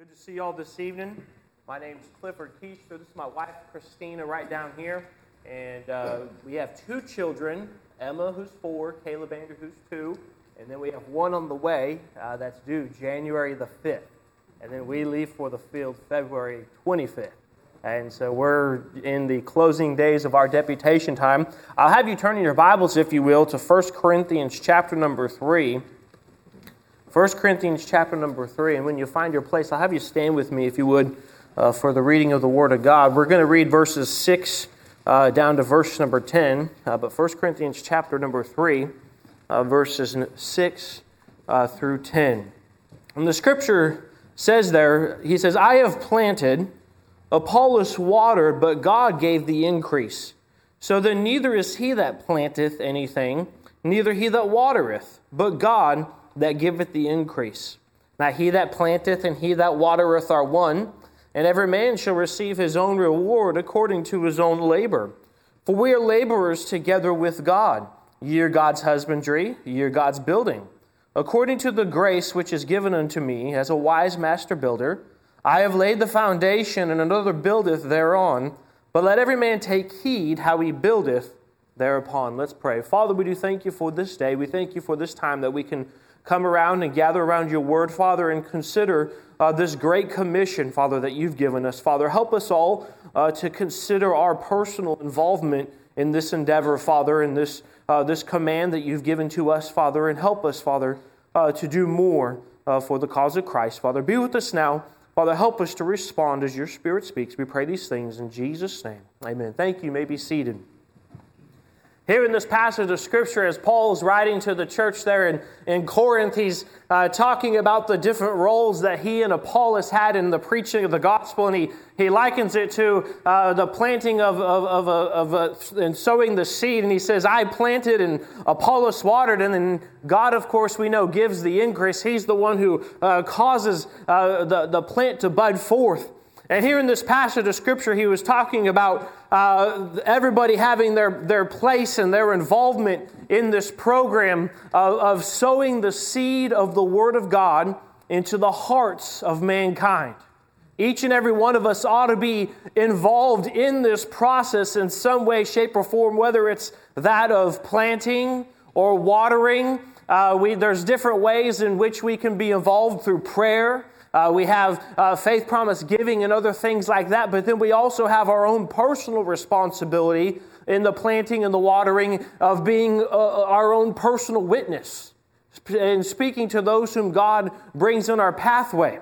Good to see you all this evening. My name is Clifford Keister. This is my wife, Christina, right down here. And uh, we have two children Emma, who's four, Caleb Andrew, who's two. And then we have one on the way uh, that's due January the 5th. And then we leave for the field February 25th. And so we're in the closing days of our deputation time. I'll have you turn in your Bibles, if you will, to 1 Corinthians chapter number 3. 1 Corinthians chapter number 3, and when you find your place, I'll have you stand with me, if you would, uh, for the reading of the Word of God. We're going to read verses 6 uh, down to verse number 10, uh, but 1 Corinthians chapter number 3, uh, verses 6 uh, through 10. And the scripture says there, he says, I have planted, Apollos watered, but God gave the increase. So then neither is he that planteth anything, neither he that watereth, but God that giveth the increase. Now he that planteth and he that watereth are one, and every man shall receive his own reward according to his own labor. For we are laborers together with God. Ye are God's husbandry, ye are God's building. According to the grace which is given unto me as a wise master builder, I have laid the foundation, and another buildeth thereon. But let every man take heed how he buildeth thereupon. Let's pray. Father, we do thank you for this day. We thank you for this time that we can come around and gather around your word, Father, and consider uh, this great commission, Father, that you've given us. Father, help us all uh, to consider our personal involvement in this endeavor, Father, in this, uh, this command that you've given to us, Father, and help us, Father, uh, to do more uh, for the cause of Christ. Father, be with us now. Father, help us to respond as your Spirit speaks. We pray these things in Jesus' name. Amen. Thank you. you may be seated. Here in this passage of Scripture, as Paul is writing to the church there in, in Corinth, he's uh, talking about the different roles that he and Apollos had in the preaching of the gospel, and he, he likens it to uh, the planting of, of, of, a, of a, and sowing the seed. And he says, I planted and Apollos watered, and then God, of course, we know, gives the increase. He's the one who uh, causes uh, the, the plant to bud forth. And here in this passage of Scripture, he was talking about uh, everybody having their, their place and their involvement in this program of, of sowing the seed of the Word of God into the hearts of mankind. Each and every one of us ought to be involved in this process in some way, shape, or form, whether it's that of planting or watering. Uh, we, there's different ways in which we can be involved through prayer. Uh, we have uh, faith promise giving and other things like that, but then we also have our own personal responsibility in the planting and the watering of being uh, uh, our own personal witness and speaking to those whom God brings in our pathway.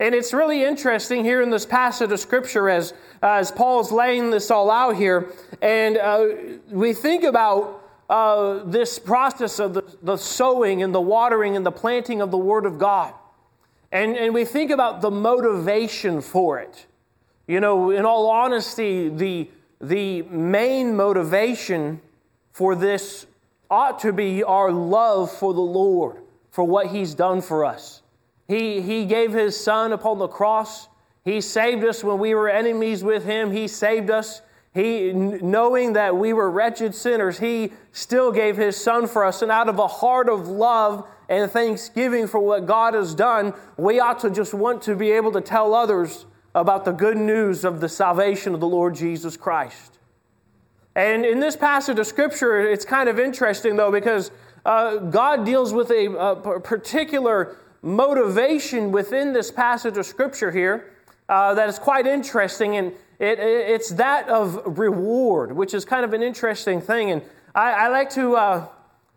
And it's really interesting here in this passage of Scripture as, as Paul's laying this all out here, and uh, we think about uh, this process of the, the sowing and the watering and the planting of the Word of God. And, and we think about the motivation for it. You know, in all honesty, the, the main motivation for this ought to be our love for the Lord, for what He's done for us. He, he gave His Son upon the cross. He saved us when we were enemies with Him. He saved us. He, knowing that we were wretched sinners, He still gave His Son for us. And out of a heart of love and thanksgiving for what God has done, we ought to just want to be able to tell others about the good news of the salvation of the Lord Jesus Christ. And in this passage of Scripture, it's kind of interesting though, because uh, God deals with a, a, particular motivation within this passage of Scripture here uh, that is quite interesting. And it, it, it's that of reward, which is kind of an interesting thing. And I, I like to. Uh,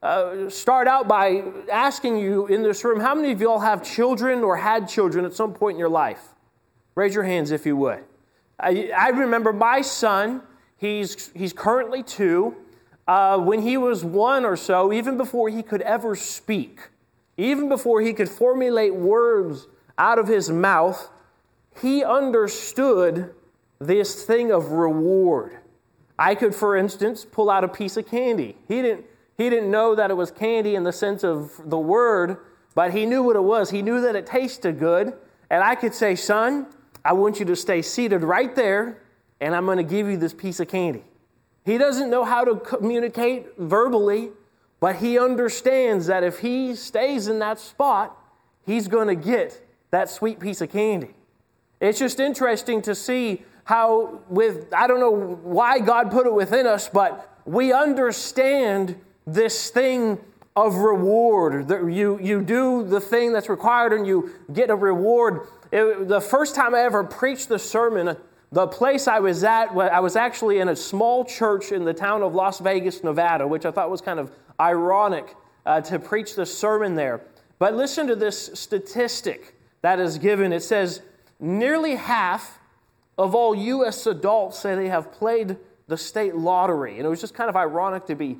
uh, start out by asking you in this room how many of you all have children or had children at some point in your life? Raise your hands if you would. I, I remember my son, he's, he's currently two. Uh, when he was one or so, even before he could ever speak, even before he could formulate words out of his mouth, he understood this thing of reward. I could, for instance, pull out a piece of candy. He didn't, he didn't know that it was candy in the sense of the word, but he knew what it was. He knew that it tasted good. And I could say, Son, I want you to stay seated right there, and I'm going to give you this piece of candy. He doesn't know how to communicate verbally, but he understands that if he stays in that spot, he's going to get that sweet piece of candy. It's just interesting to see how, with, I don't know why God put it within us, but we understand this thing of reward. You, you do the thing that's required and you get a reward. It, the first time I ever preached the sermon, the place I was at, I was actually in a small church in the town of Las Vegas, Nevada, which I thought was kind of ironic uh, to preach the sermon there. But listen to this statistic that is given. It says nearly half of all U.S. adults say they have played the state lottery. And it was just kind of ironic to be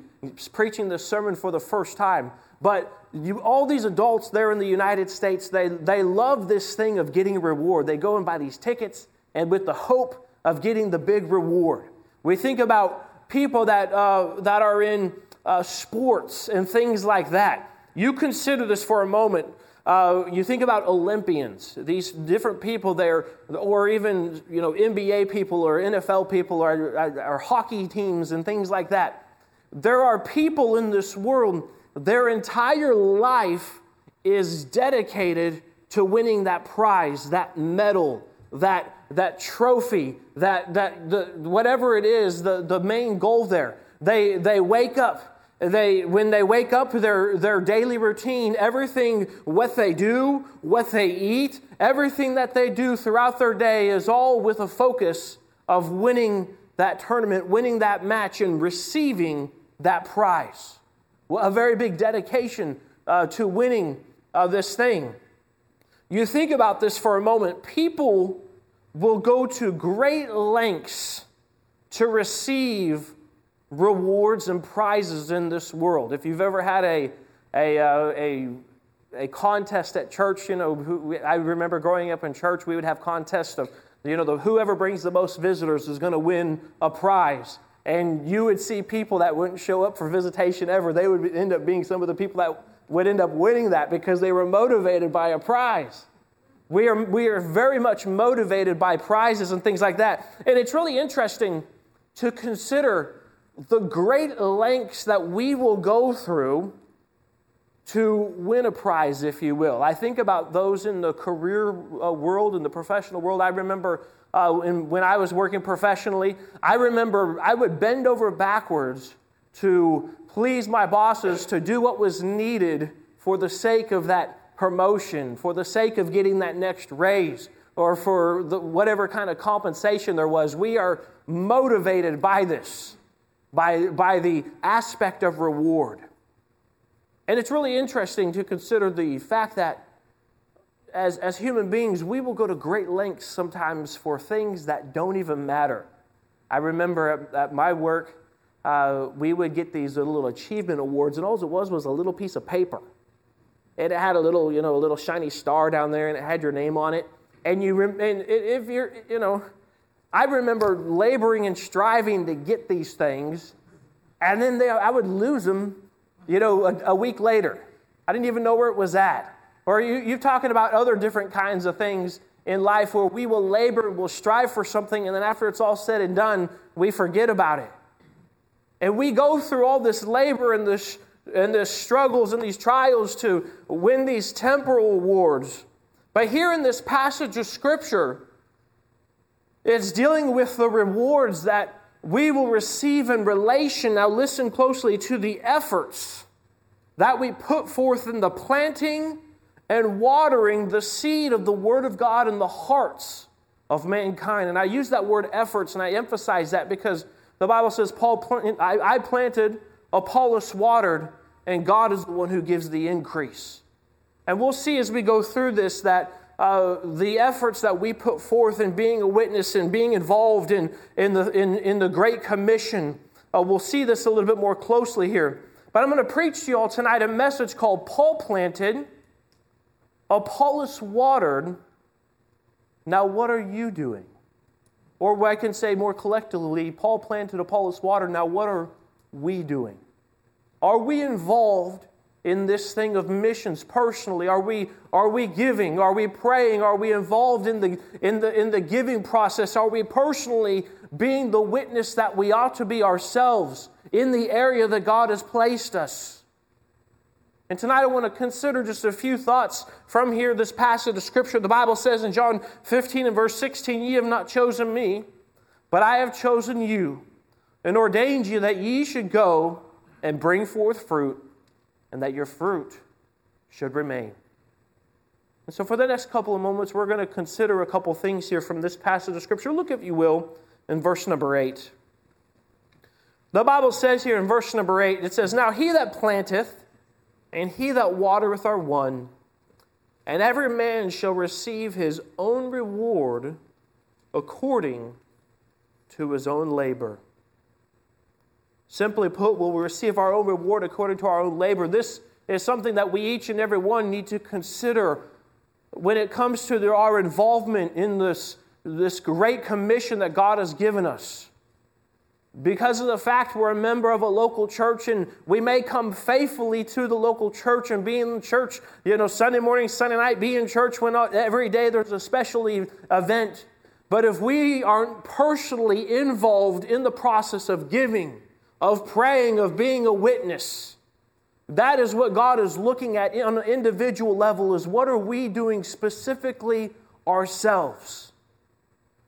preaching this sermon for the first time. But you, all these adults there in the United States, they, they love this thing of getting a reward. They go and buy these tickets and with the hope of getting the big reward. We think about people that, uh, that are in uh, sports and things like that. You consider this for a moment. Uh, you think about Olympians, these different people there, or even you know NBA people or NFL people or, or hockey teams and things like that. There are people in this world, their entire life is dedicated to winning that prize, that medal, that, that trophy, that, that the, whatever it is, the, the main goal there. They, they wake up they, when they wake up, their, their daily routine, everything, what they do, what they eat, everything that they do throughout their day is all with a focus of winning that tournament, winning that match, and receiving that prize. Well, a very big dedication uh, to winning uh, this thing. You think about this for a moment. People will go to great lengths to receive rewards and prizes in this world. If you've ever had a, a, uh, a, a contest at church, you know, who, I remember growing up in church, we would have contests of, you know, the, whoever brings the most visitors is going to win a prize. And you would see people that wouldn't show up for visitation ever. They would end up being some of the people that would end up winning that because they were motivated by a prize. We are, we are very much motivated by prizes and things like that. And it's really interesting to consider the great lengths that we will go through to win a prize, if you will. I think about those in the career uh, world, in the professional world. I remember uh, when I was working professionally, I remember I would bend over backwards to please my bosses to do what was needed for the sake of that promotion, for the sake of getting that next raise, or for the, whatever kind of compensation there was. We are motivated by this by, by the aspect of reward. And it's really interesting to consider the fact that as, as human beings, we will go to great lengths sometimes for things that don't even matter. I remember at, at my work, uh, we would get these little achievement awards, and all it was was a little piece of paper. And it had a little, you know, a little shiny star down there, and it had your name on it. And you, rem- and if you're, you know, I remember laboring and striving to get these things, and then they, I would lose them, you know, a, a, week later. I didn't even know where it was at. Or you, you're talking about other different kinds of things in life where we will labor and we'll strive for something, and then after it's all said and done, we forget about it. And we go through all this labor and this and the struggles and these trials to win these temporal awards. But here in this passage of Scripture, it's dealing with the rewards that we will receive in relation. Now, listen closely to the efforts that we put forth in the planting and watering the seed of the Word of God in the hearts of mankind. And I use that word efforts and I emphasize that because the Bible says, Paul, I planted, Apollos watered, and God is the one who gives the increase. And we'll see as we go through this that uh, the efforts that we put forth in being a witness and being involved in, in, the, in, in the Great Commission. Uh, we'll see this a little bit more closely here. But I'm going to preach to you all tonight a message called Paul Planted, Apollos Watered. Now, what are you doing? Or I can say more collectively, Paul planted, Apollos watered. Now, what are we doing? Are we involved in this thing of missions personally? Are we, are we giving? Are we praying? Are we involved in the, in, the, in the giving process? Are we personally being the witness that we ought to be ourselves in the area that God has placed us? And tonight I want to consider just a few thoughts from here, this passage of Scripture. The Bible says in John 15 and verse 16, Ye have not chosen me, but I have chosen you, and ordained you that ye should go and bring forth fruit, and that your fruit should remain. And so, for the next couple of moments, we're going to consider a couple things here from this passage of Scripture. Look, if you will, in verse number 8. The Bible says here in verse number 8, it says, Now he that planteth and he that watereth are one, and every man shall receive his own reward according to his own labor. Simply put, we'll receive our own reward according to our own labor. This is something that we each and every one need to consider when it comes to our involvement in this, this great commission that God has given us. Because of the fact we're a member of a local church and we may come faithfully to the local church and be in church, you know, Sunday morning, Sunday night, be in church when uh, every day there's a special event. But if we aren't personally involved in the process of giving, of praying, of being a witness, that is what God is looking at on an individual level is what are we doing specifically ourselves?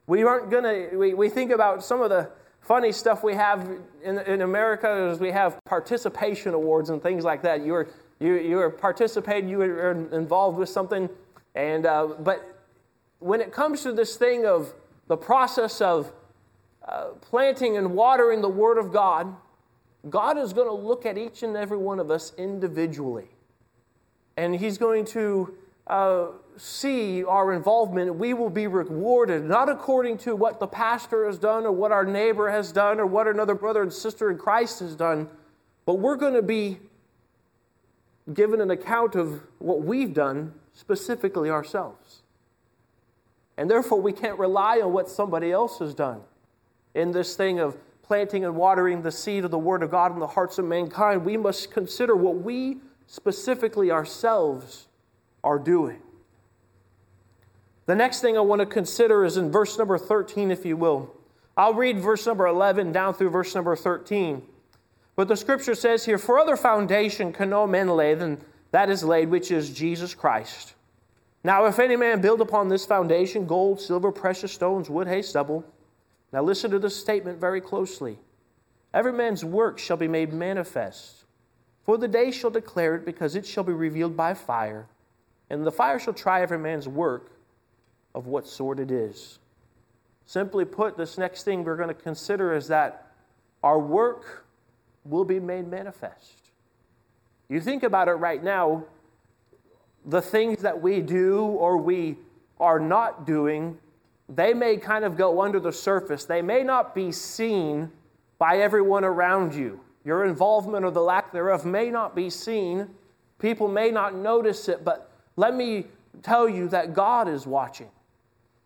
We aren't going to, we, we think about some of the funny stuff we have in, in America is we have participation awards and things like that. You are, you, you are participating, you are involved with something. And, uh, but when it comes to this thing of the process of uh, planting and watering the Word of God, God is going to look at each and every one of us individually. And He's going to uh, see our involvement, we will be rewarded, not according to what the pastor has done or what our neighbor has done or what another brother and sister in Christ has done, but we're going to be given an account of what we've done specifically ourselves. And therefore, we can't rely on what somebody else has done in this thing of planting and watering the seed of the Word of God in the hearts of mankind. We must consider what we specifically ourselves are doing. The next thing I want to consider is in verse number 13, if you will. I'll read verse number 11 down through verse number 13. But the scripture says here, For other foundation can no man lay than that is laid, which is Jesus Christ. Now, if any man build upon this foundation gold, silver, precious stones, wood, hay, stubble. Now, listen to this statement very closely. Every man's work shall be made manifest, for the day shall declare it, because it shall be revealed by fire. And the fire shall try every man's work of what sort it is. Simply put, this next thing we're going to consider is that our work will be made manifest. You think about it right now, the things that we do or we are not doing, they may kind of go under the surface. They may not be seen by everyone around you. Your involvement or the lack thereof may not be seen. People may not notice it, but let me tell you that God is watching.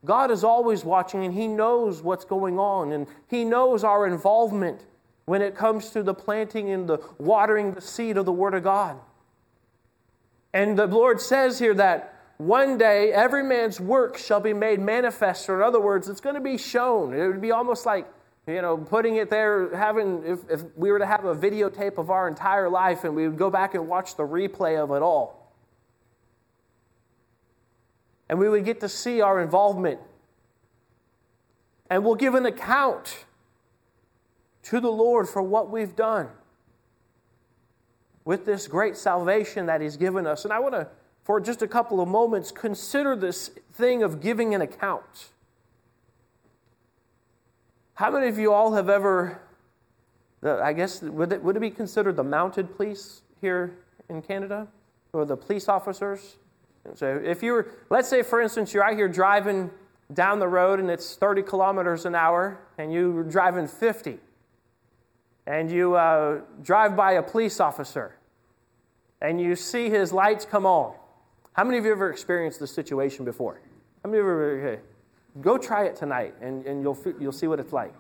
God is always watching and He knows what's going on and He knows our involvement when it comes to the planting and the watering the seed of the Word of God. And the Lord says here that one day every man's work shall be made manifest, or in other words, it's going to be shown. It would be almost like, you know, putting it there, having, if, if we were to have a videotape of our entire life and we would go back and watch the replay of it all and we would get to see our involvement. And we'll give an account to the Lord for what we've done with this great salvation that He's given us. And I want to, for just a couple of moments, consider this thing of giving an account. How many of you all have ever, I guess, would it, would it be considered the mounted police here in Canada? Or the police officers? So if you were, let's say for instance, you're out here driving down the road and it's 30 kilometers an hour and you're driving 50 and you uh, drive by a police officer and you see his lights come on. How many of you ever experienced this situation before? How many of you ever, okay, go try it tonight and, and you'll, you'll see what it's like.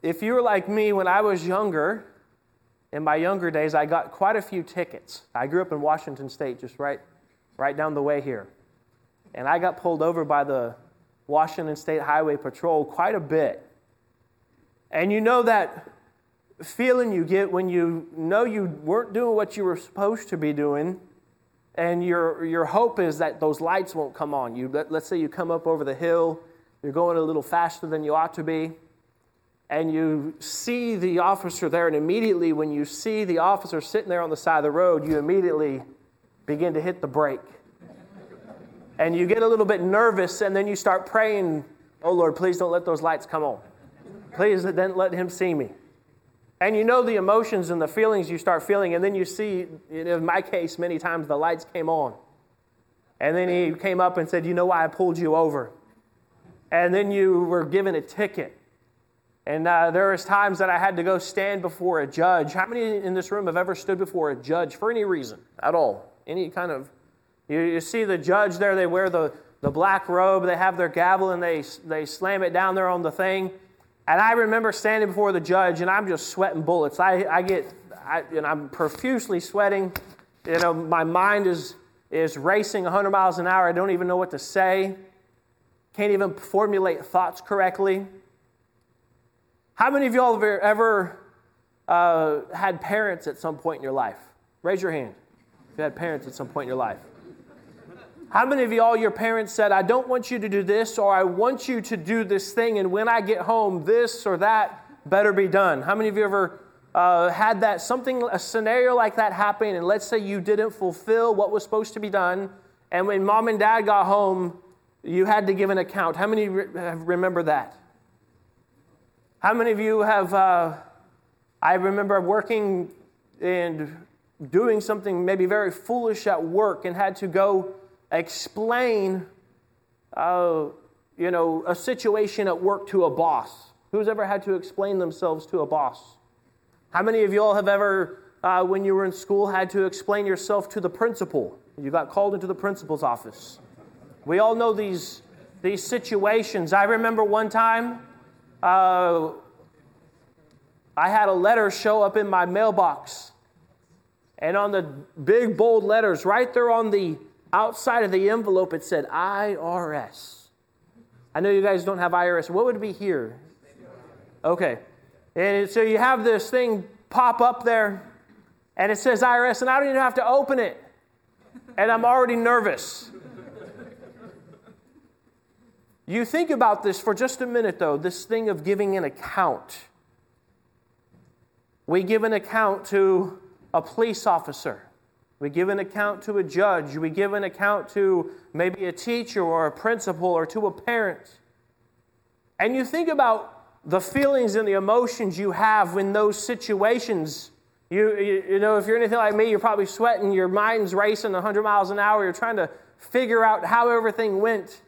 if you were like me when I was younger, in my younger days, I got quite a few tickets. I grew up in Washington State, just right, right down the way here. And I got pulled over by the Washington State Highway Patrol quite a bit. And you know that feeling you get when you know you weren't doing what you were supposed to be doing, and your, your hope is that those lights won't come on. You, let, let's say you come up over the hill, you're going a little faster than you ought to be, and you see the officer there, and immediately when you see the officer sitting there on the side of the road, you immediately begin to hit the brake. And you get a little bit nervous, and then you start praying, Oh Lord, please don't let those lights come on. Please don't let him see me. And you know the emotions and the feelings you start feeling, and then you see, in my case, many times the lights came on. And then he came up and said, You know why I pulled you over? And then you were given a ticket. And uh, there was times that I had to go stand before a judge. How many in this room have ever stood before a judge for any reason at all? Any kind of, you, you see the judge there, they wear the, the black robe, they have their gavel, and they, they slam it down there on the thing. And I remember standing before the judge, and I'm just sweating bullets. I, I get, I, and I'm profusely sweating. You know, my mind is, is racing 100 miles an hour. I don't even know what to say. Can't even formulate thoughts correctly. How many of y'all have ever uh, had parents at some point in your life? Raise your hand if you had parents at some point in your life. How many of y'all, your parents said, I don't want you to do this, or I want you to do this thing, and when I get home, this or that better be done? How many of you ever uh, had that, something, a scenario like that happen, and let's say you didn't fulfill what was supposed to be done, and when mom and dad got home, you had to give an account? How many re- remember that? How many of you have, uh, I remember working and doing something maybe very foolish at work and had to go explain, uh, you know, a situation at work to a boss. Who's ever had to explain themselves to a boss? How many of y'all have ever, uh, when you were in school, had to explain yourself to the principal? You got called into the principal's office. We all know these, these situations. I remember one time uh, I had a letter show up in my mailbox. And on the big bold letters, right there on the outside of the envelope, it said IRS. I know you guys don't have IRS. What would be here? Okay. And so you have this thing pop up there, and it says IRS, and I don't even have to open it. And I'm already nervous. You think about this for just a minute, though this thing of giving an account. We give an account to a police officer. We give an account to a judge. We give an account to maybe a teacher or a principal or to a parent. And you think about the feelings and the emotions you have when those situations, you, you, you, know, if you're anything like me, you're probably sweating, your mind's racing 100 miles an hour, you're trying to figure out how everything went.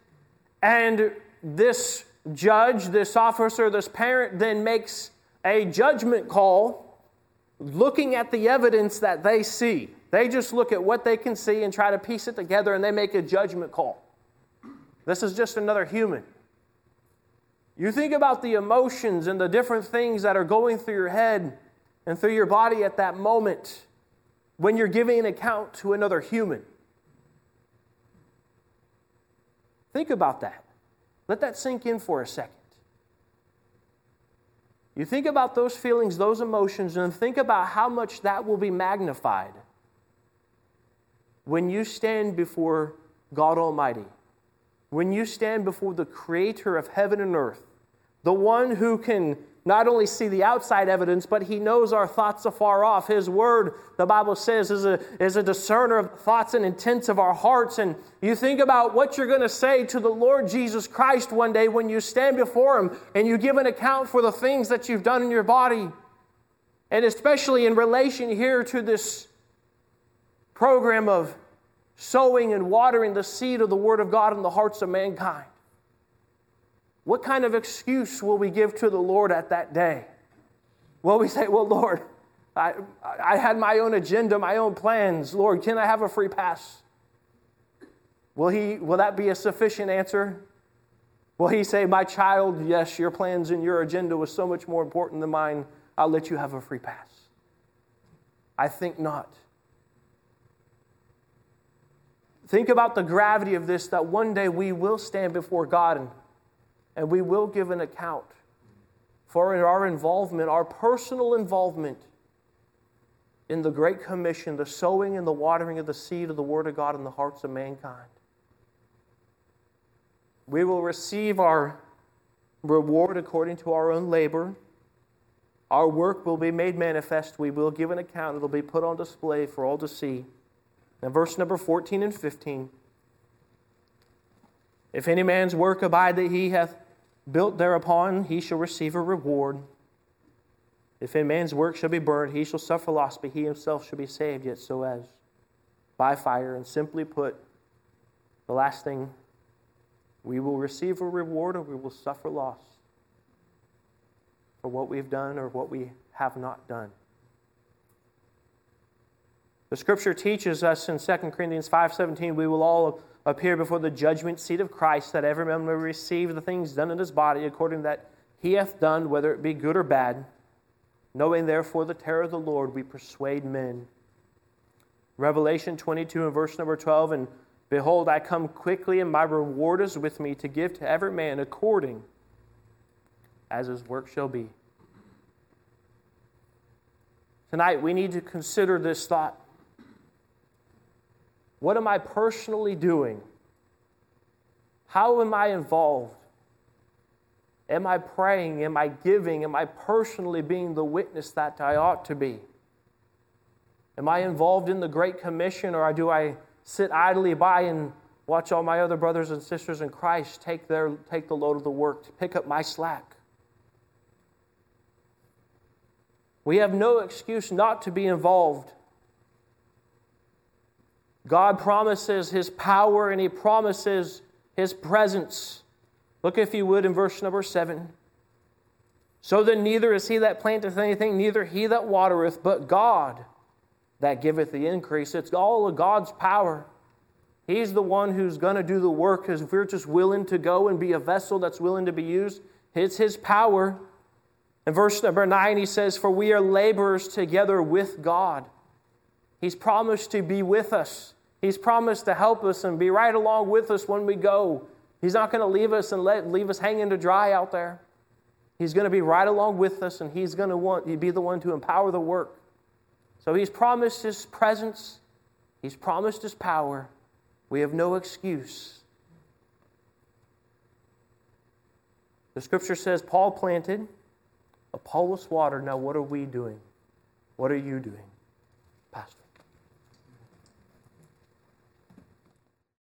And this judge, this officer, this parent then makes a judgment call looking at the evidence that they see. They just look at what they can see and try to piece it together and they make a judgment call. This is just another human. You think about the emotions and the different things that are going through your head and through your body at that moment when you're giving an account to another human. Think about that. Let that sink in for a second. You think about those feelings, those emotions, and think about how much that will be magnified when you stand before God Almighty, when you stand before the Creator of heaven and earth, the one who can not only see the outside evidence, but he knows our thoughts afar off. His word, the Bible says, is a, is a discerner of thoughts and intents of our hearts. And you think about what you're going to say to the Lord Jesus Christ one day when you stand before him and you give an account for the things that you've done in your body. And especially in relation here to this program of sowing and watering the seed of the Word of God in the hearts of mankind. What kind of excuse will we give to the Lord at that day? Will we say, Well, Lord, I, I had my own agenda, my own plans. Lord, can I have a free pass? Will, he, will that be a sufficient answer? Will he say, My child, yes, your plans and your agenda was so much more important than mine. I'll let you have a free pass? I think not. Think about the gravity of this that one day we will stand before God and and we will give an account for our involvement, our personal involvement in the Great Commission, the sowing and the watering of the seed of the Word of God in the hearts of mankind. We will receive our reward according to our own labor. Our work will be made manifest. We will give an account. It will be put on display for all to see. Now, verse number 14 and 15. If any man's work abide that he hath built thereupon, he shall receive a reward. If any man's work shall be burned, he shall suffer loss, but he himself shall be saved, yet so as by fire. And simply put, the last thing, we will receive a reward or we will suffer loss for what we've done or what we have not done. The scripture teaches us in 2 Corinthians 5:17 we will all appear before the judgment seat of Christ that every man may receive the things done in his body according that he hath done whether it be good or bad. Knowing therefore the terror of the Lord we persuade men. Revelation 22 and verse number 12 and behold I come quickly and my reward is with me to give to every man according as his work shall be. Tonight we need to consider this thought. What am I personally doing? How am I involved? Am I praying? Am I giving? Am I personally being the witness that I ought to be? Am I involved in the Great Commission or do I sit idly by and watch all my other brothers and sisters in Christ take, their, take the load of the work to pick up my slack? We have no excuse not to be involved. God promises His power and He promises His presence. Look, if you would, in verse number seven. So then, neither is he that planteth anything, neither he that watereth, but God that giveth the increase. It's all of God's power. He's the one who's going to do the work because if we're just willing to go and be a vessel that's willing to be used, it's His power. In verse number nine, he says, For we are laborers together with God. He's promised to be with us. He's promised to help us and be right along with us when we go. He's not going to leave us and let, leave us hanging to dry out there. He's going to be right along with us and he's going to want to be the one to empower the work. So he's promised his presence, he's promised his power. We have no excuse. The scripture says Paul planted, Apollos watered. Now, what are we doing? What are you doing, Pastor?